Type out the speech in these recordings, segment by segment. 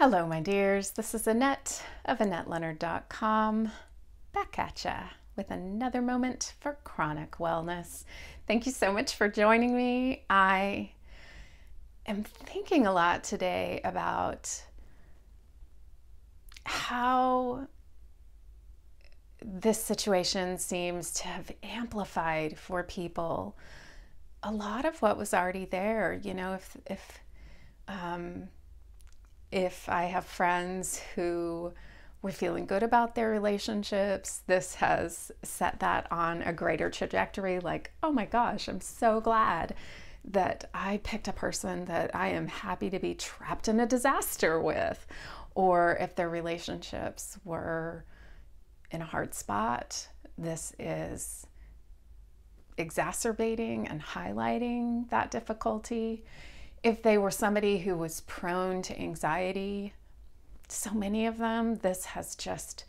Hello, my dears. This is Annette of AnnetteLeonard.com back at ya with another moment for chronic wellness. Thank you so much for joining me. I am thinking a lot today about how this situation seems to have amplified for people a lot of what was already there. You know, if if um, if I have friends who were feeling good about their relationships, this has set that on a greater trajectory. Like, oh my gosh, I'm so glad that I picked a person that I am happy to be trapped in a disaster with. Or if their relationships were in a hard spot, this is exacerbating and highlighting that difficulty. If they were somebody who was prone to anxiety, so many of them, this has just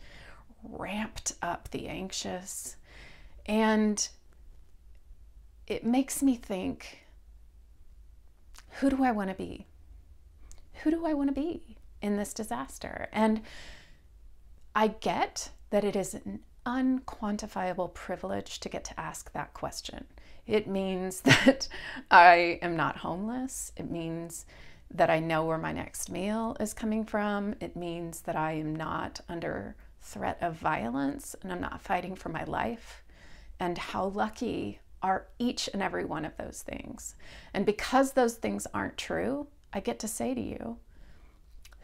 ramped up the anxious. And it makes me think who do I want to be? Who do I want to be in this disaster? And I get that it is an unquantifiable privilege to get to ask that question. It means that I am not homeless. It means that I know where my next meal is coming from. It means that I am not under threat of violence and I'm not fighting for my life. And how lucky are each and every one of those things. And because those things aren't true, I get to say to you,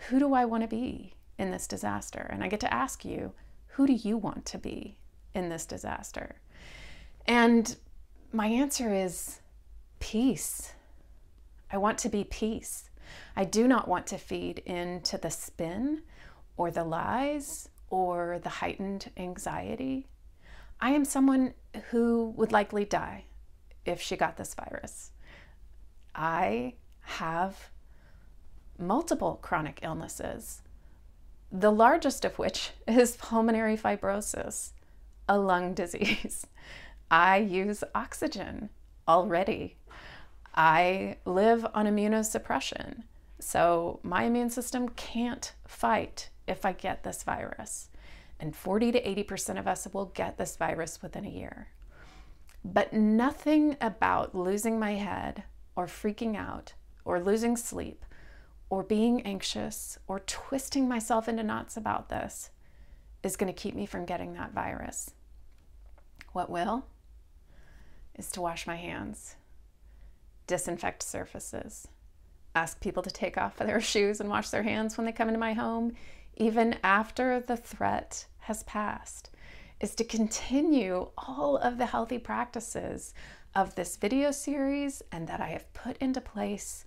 who do I want to be in this disaster? And I get to ask you, who do you want to be in this disaster? And my answer is peace. I want to be peace. I do not want to feed into the spin or the lies or the heightened anxiety. I am someone who would likely die if she got this virus. I have multiple chronic illnesses the largest of which is pulmonary fibrosis, a lung disease. I use oxygen already. I live on immunosuppression, so my immune system can't fight if I get this virus. And 40 to 80% of us will get this virus within a year. But nothing about losing my head or freaking out or losing sleep or being anxious or twisting myself into knots about this is going to keep me from getting that virus. What will is to wash my hands, disinfect surfaces, ask people to take off their shoes and wash their hands when they come into my home, even after the threat has passed, is to continue all of the healthy practices of this video series and that I have put into place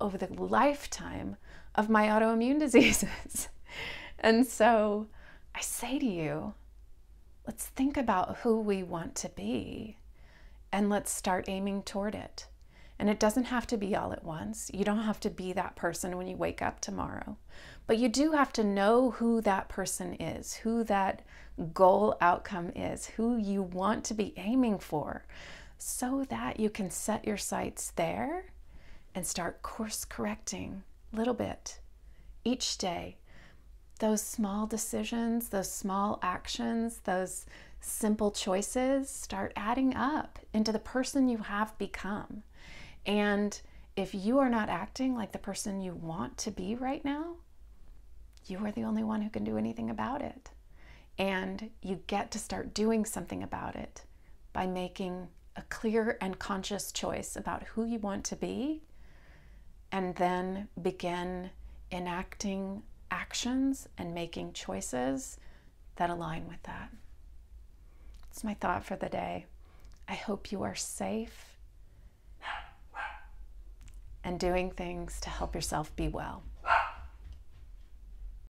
over the lifetime of my autoimmune diseases. and so I say to you, let's think about who we want to be and let's start aiming toward it. And it doesn't have to be all at once. You don't have to be that person when you wake up tomorrow. But you do have to know who that person is, who that goal outcome is, who you want to be aiming for, so that you can set your sights there and start course correcting a little bit each day. Those small decisions, those small actions, those simple choices start adding up into the person you have become. And if you are not acting like the person you want to be right now, you are the only one who can do anything about it. And you get to start doing something about it by making a clear and conscious choice about who you want to be and then begin enacting actions and making choices that align with that. It's my thought for the day. I hope you are safe and doing things to help yourself be well.